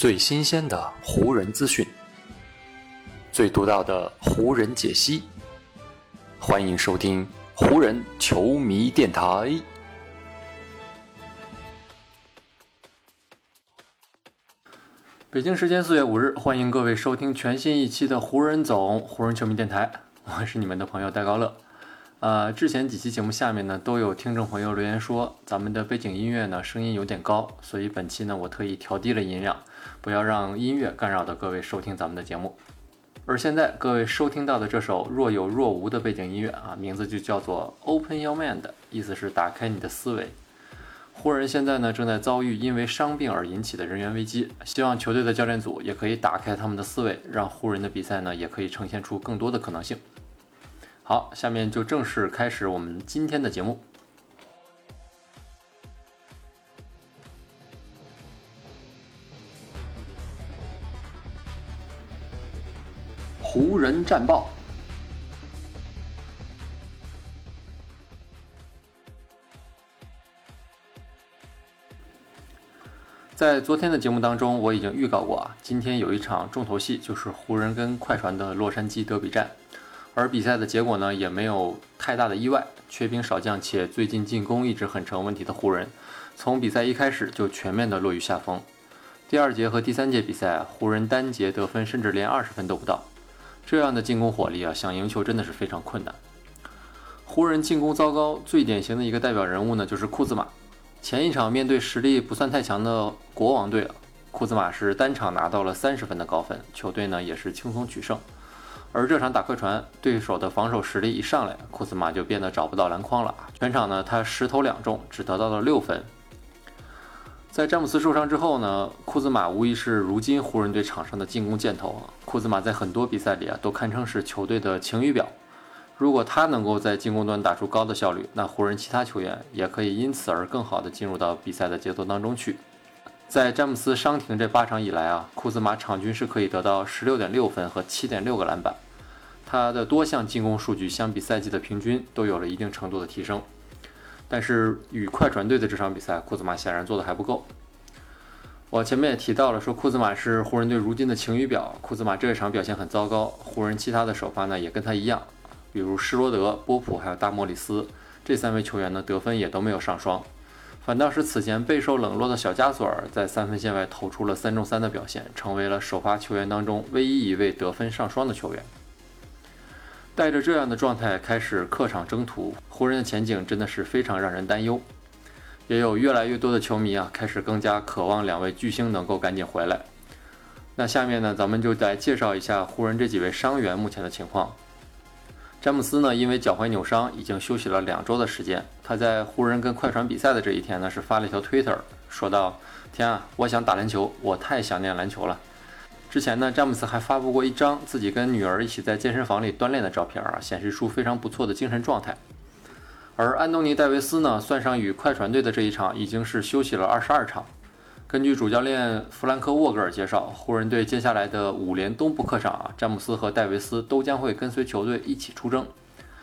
最新鲜的湖人资讯，最独到的湖人解析。欢迎收听湖人球迷电台。北京时间四月五日，欢迎各位收听全新一期的湖人总湖人球迷电台，我是你们的朋友戴高乐。呃，之前几期节目下面呢，都有听众朋友留言说，咱们的背景音乐呢声音有点高，所以本期呢我特意调低了音量，不要让音乐干扰到各位收听咱们的节目。而现在各位收听到的这首若有若无的背景音乐啊，名字就叫做 Open Your Mind，意思是打开你的思维。湖人现在呢正在遭遇因为伤病而引起的人员危机，希望球队的教练组也可以打开他们的思维，让湖人的比赛呢也可以呈现出更多的可能性。好，下面就正式开始我们今天的节目。湖人战报。在昨天的节目当中，我已经预告过啊，今天有一场重头戏，就是湖人跟快船的洛杉矶德比战。而比赛的结果呢，也没有太大的意外。缺兵少将且最近进攻一直很成问题的湖人，从比赛一开始就全面的落于下风。第二节和第三节比赛，湖人单节得分甚至连二十分都不到。这样的进攻火力啊，想赢球真的是非常困难。湖人进攻糟糕，最典型的一个代表人物呢，就是库兹马。前一场面对实力不算太强的国王队，库兹马是单场拿到了三十分的高分，球队呢也是轻松取胜。而这场打客船，对手的防守实力一上来，库兹马就变得找不到篮筐了。全场呢，他十投两中，只得到了六分。在詹姆斯受伤之后呢，库兹马无疑是如今湖人队场上的进攻箭头。库兹马在很多比赛里啊，都堪称是球队的晴雨表。如果他能够在进攻端打出高的效率，那湖人其他球员也可以因此而更好的进入到比赛的节奏当中去。在詹姆斯伤停这八场以来啊，库兹马场均是可以得到十六点六分和七点六个篮板，他的多项进攻数据相比赛季的平均都有了一定程度的提升。但是与快船队的这场比赛，库兹马显然做的还不够。我前面也提到了，说库兹马是湖人队如今的晴雨表，库兹马这一场表现很糟糕，湖人其他的首发呢也跟他一样，比如施罗德、波普还有大莫里斯这三位球员呢得分也都没有上双。反倒是此前备受冷落的小加索尔，在三分线外投出了三中三的表现，成为了首发球员当中唯一一位得分上双的球员。带着这样的状态开始客场征途，湖人的前景真的是非常让人担忧。也有越来越多的球迷啊，开始更加渴望两位巨星能够赶紧回来。那下面呢，咱们就来介绍一下湖人这几位伤员目前的情况。詹姆斯呢，因为脚踝扭伤，已经休息了两周的时间。他在湖人跟快船比赛的这一天呢，是发了一条推特，说道：“天啊，我想打篮球，我太想念篮球了。”之前呢，詹姆斯还发布过一张自己跟女儿一起在健身房里锻炼的照片啊，显示出非常不错的精神状态。而安东尼·戴维斯呢，算上与快船队的这一场，已经是休息了二十二场。根据主教练弗兰克·沃格尔介绍，湖人队接下来的五连东部客场啊，詹姆斯和戴维斯都将会跟随球队一起出征。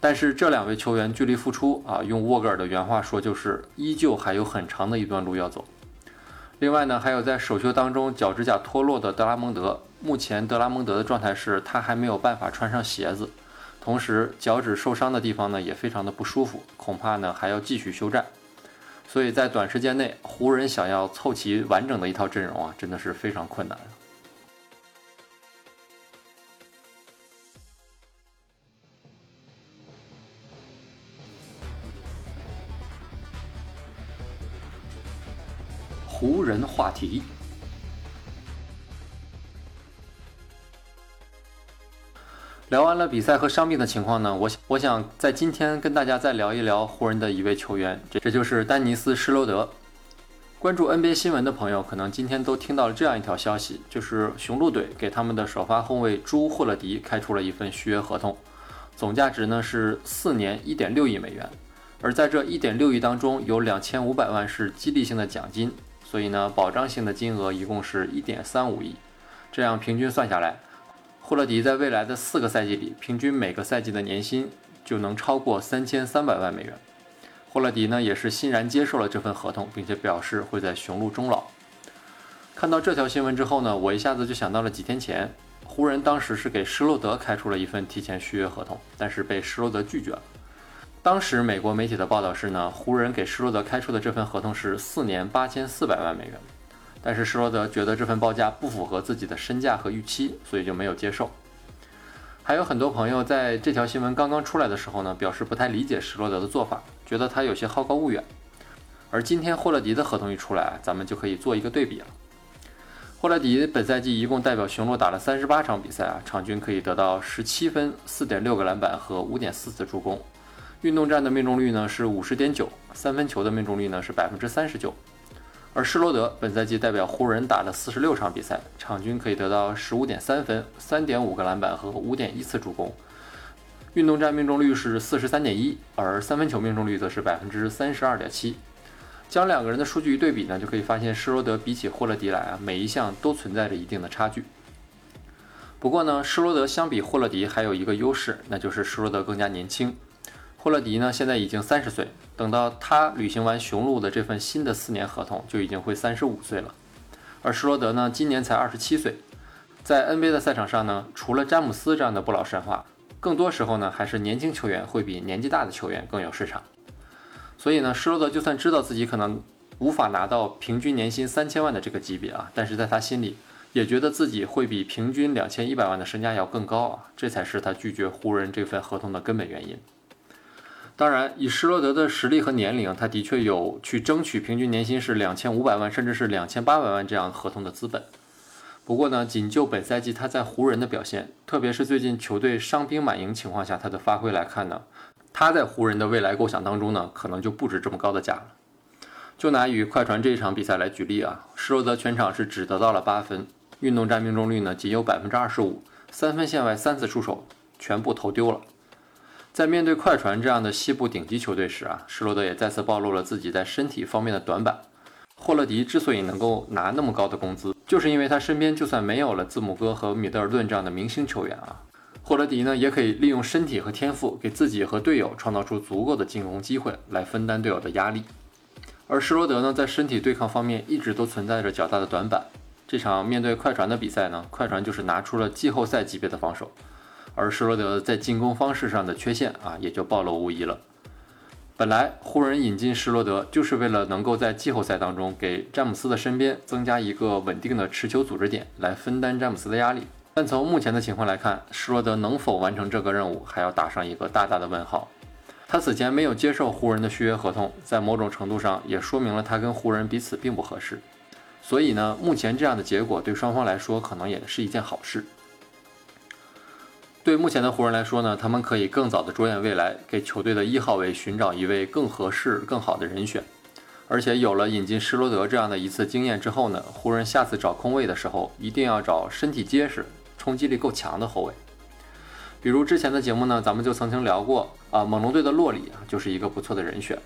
但是这两位球员距离复出啊，用沃格尔的原话说，就是依旧还有很长的一段路要走。另外呢，还有在首秀当中脚趾甲脱落的德拉蒙德，目前德拉蒙德的状态是他还没有办法穿上鞋子，同时脚趾受伤的地方呢也非常的不舒服，恐怕呢还要继续休战。所以在短时间内，湖人想要凑齐完整的一套阵容啊，真的是非常困难。湖人话题。聊完了比赛和伤病的情况呢，我想我想在今天跟大家再聊一聊湖人的一位球员，这这就是丹尼斯·施罗德。关注 NBA 新闻的朋友，可能今天都听到了这样一条消息，就是雄鹿队给他们的首发后卫朱·霍勒迪开出了一份续约合同，总价值呢是四年一点六亿美元，而在这一点六亿当中，有两千五百万是激励性的奖金，所以呢，保障性的金额一共是一点三五亿，这样平均算下来。霍勒迪在未来的四个赛季里，平均每个赛季的年薪就能超过三千三百万美元。霍勒迪呢，也是欣然接受了这份合同，并且表示会在雄鹿终老。看到这条新闻之后呢，我一下子就想到了几天前，湖人当时是给施罗德开出了一份提前续约合同，但是被施罗德拒绝了。当时美国媒体的报道是呢，湖人给施罗德开出的这份合同是四年八千四百万美元，但是施罗德觉得这份报价不符合自己的身价和预期，所以就没有接受。还有很多朋友在这条新闻刚刚出来的时候呢，表示不太理解施罗德的做法，觉得他有些好高骛远。而今天霍勒迪的合同一出来，咱们就可以做一个对比了。霍勒迪本赛季一共代表雄鹿打了三十八场比赛啊，场均可以得到十七分、四点六个篮板和五点四次助攻。运动战的命中率呢是五十点九，三分球的命中率呢是百分之三十九。而施罗德本赛季代表湖人打了四十六场比赛，场均可以得到十五点三分、三点五个篮板和五点一次助攻。运动战命中率是四十三点一，而三分球命中率则是百分之三十二点七。将两个人的数据一对比呢，就可以发现施罗德比起霍勒迪来啊，每一项都存在着一定的差距。不过呢，施罗德相比霍勒迪还有一个优势，那就是施罗德更加年轻。霍勒迪呢，现在已经三十岁，等到他履行完雄鹿的这份新的四年合同，就已经会三十五岁了。而施罗德呢，今年才二十七岁，在 NBA 的赛场上呢，除了詹姆斯这样的不老神话，更多时候呢，还是年轻球员会比年纪大的球员更有市场。所以呢，施罗德就算知道自己可能无法拿到平均年薪三千万的这个级别啊，但是在他心里，也觉得自己会比平均两千一百万的身价要更高啊，这才是他拒绝湖人这份合同的根本原因。当然，以施罗德的实力和年龄，他的确有去争取平均年薪是两千五百万，甚至是两千八百万这样合同的资本。不过呢，仅就本赛季他在湖人的表现，特别是最近球队伤兵满营情况下他的发挥来看呢，他在湖人的未来构想当中呢，可能就不值这么高的价了。就拿与快船这一场比赛来举例啊，施罗德全场是只得到了八分，运动战命中率呢仅有百分之二十五，三分线外三次出手全部投丢了。在面对快船这样的西部顶级球队时啊，施罗德也再次暴露了自己在身体方面的短板。霍勒迪之所以能够拿那么高的工资，就是因为他身边就算没有了字母哥和米德尔顿这样的明星球员啊，霍勒迪呢也可以利用身体和天赋给自己和队友创造出足够的进攻机会来分担队友的压力。而施罗德呢，在身体对抗方面一直都存在着较大的短板。这场面对快船的比赛呢，快船就是拿出了季后赛级别的防守。而施罗德在进攻方式上的缺陷啊，也就暴露无遗了。本来湖人引进施罗德就是为了能够在季后赛当中给詹姆斯的身边增加一个稳定的持球组织点，来分担詹姆斯的压力。但从目前的情况来看，施罗德能否完成这个任务，还要打上一个大大的问号。他此前没有接受湖人的续约合同，在某种程度上也说明了他跟湖人彼此并不合适。所以呢，目前这样的结果对双方来说可能也是一件好事。对目前的湖人来说呢，他们可以更早的着眼未来，给球队的一号位寻找一位更合适、更好的人选。而且有了引进施罗德这样的一次经验之后呢，湖人下次找空位的时候，一定要找身体结实、冲击力够强的后卫。比如之前的节目呢，咱们就曾经聊过啊，猛龙队的洛里，就是一个不错的人选。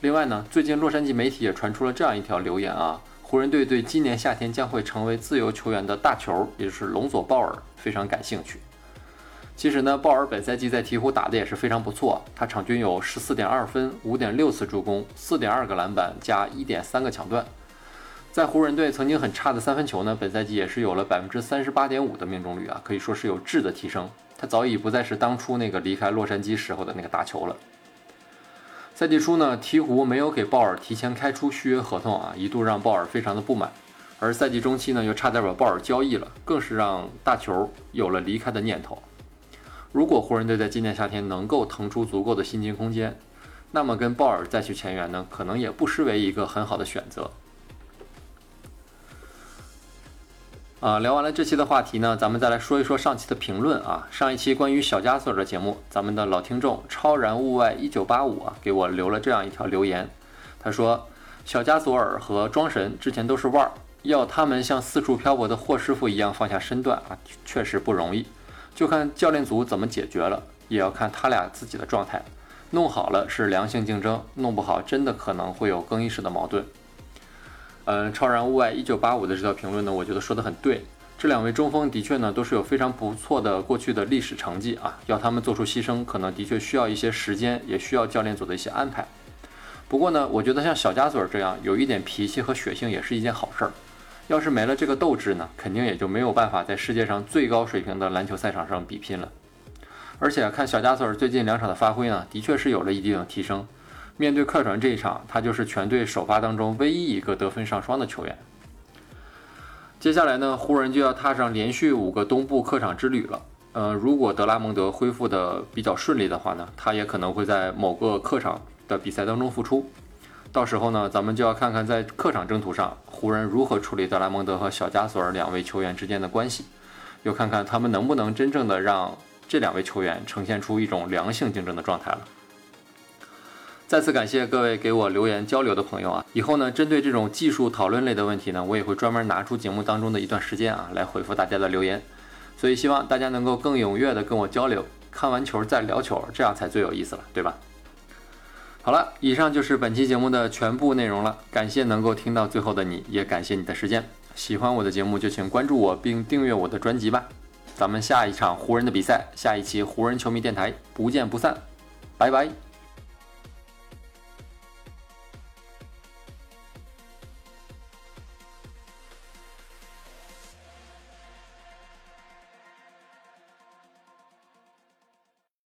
另外呢，最近洛杉矶媒体也传出了这样一条留言啊，湖人队对今年夏天将会成为自由球员的大球，也就是隆佐鲍尔非常感兴趣。其实呢，鲍尔本赛季在鹈鹕打的也是非常不错，他场均有十四点二分、五点六次助攻、四点二个篮板加一点三个抢断。在湖人队曾经很差的三分球呢，本赛季也是有了百分之三十八点五的命中率啊，可以说是有质的提升。他早已不再是当初那个离开洛杉矶时候的那个大球了。赛季初呢，鹈鹕没有给鲍尔提前开出续约合同啊，一度让鲍尔非常的不满。而赛季中期呢，又差点把鲍尔交易了，更是让大球有了离开的念头。如果湖人队在今年夏天能够腾出足够的薪金空间，那么跟鲍尔再去签约呢，可能也不失为一个很好的选择。啊，聊完了这期的话题呢，咱们再来说一说上期的评论啊。上一期关于小加索尔的节目，咱们的老听众超然物外一九八五啊，给我留了这样一条留言，他说：“小加索尔和庄神之前都是腕儿，要他们像四处漂泊的霍师傅一样放下身段啊，确实不容易。”就看教练组怎么解决了，也要看他俩自己的状态。弄好了是良性竞争，弄不好真的可能会有更衣室的矛盾。嗯，超然物外一九八五的这条评论呢，我觉得说的很对。这两位中锋的确呢都是有非常不错的过去的历史成绩啊，要他们做出牺牲，可能的确需要一些时间，也需要教练组的一些安排。不过呢，我觉得像小加索尔这样有一点脾气和血性也是一件好事儿。要是没了这个斗志呢，肯定也就没有办法在世界上最高水平的篮球赛场上比拼了。而且看小加索尔最近两场的发挥呢，的确是有了一定的提升。面对快船这一场，他就是全队首发当中唯一一个得分上双的球员。接下来呢，湖人就要踏上连续五个东部客场之旅了。呃，如果德拉蒙德恢复的比较顺利的话呢，他也可能会在某个客场的比赛当中复出。到时候呢，咱们就要看看在客场征途上，湖人如何处理德拉蒙德和小加索尔两位球员之间的关系，又看看他们能不能真正的让这两位球员呈现出一种良性竞争的状态了。再次感谢各位给我留言交流的朋友啊！以后呢，针对这种技术讨论类的问题呢，我也会专门拿出节目当中的一段时间啊，来回复大家的留言。所以希望大家能够更踊跃的跟我交流，看完球再聊球，这样才最有意思了，对吧？好了，以上就是本期节目的全部内容了。感谢能够听到最后的你，也感谢你的时间。喜欢我的节目就请关注我并订阅我的专辑吧。咱们下一场湖人的比赛，下一期湖人球迷电台不见不散。拜拜。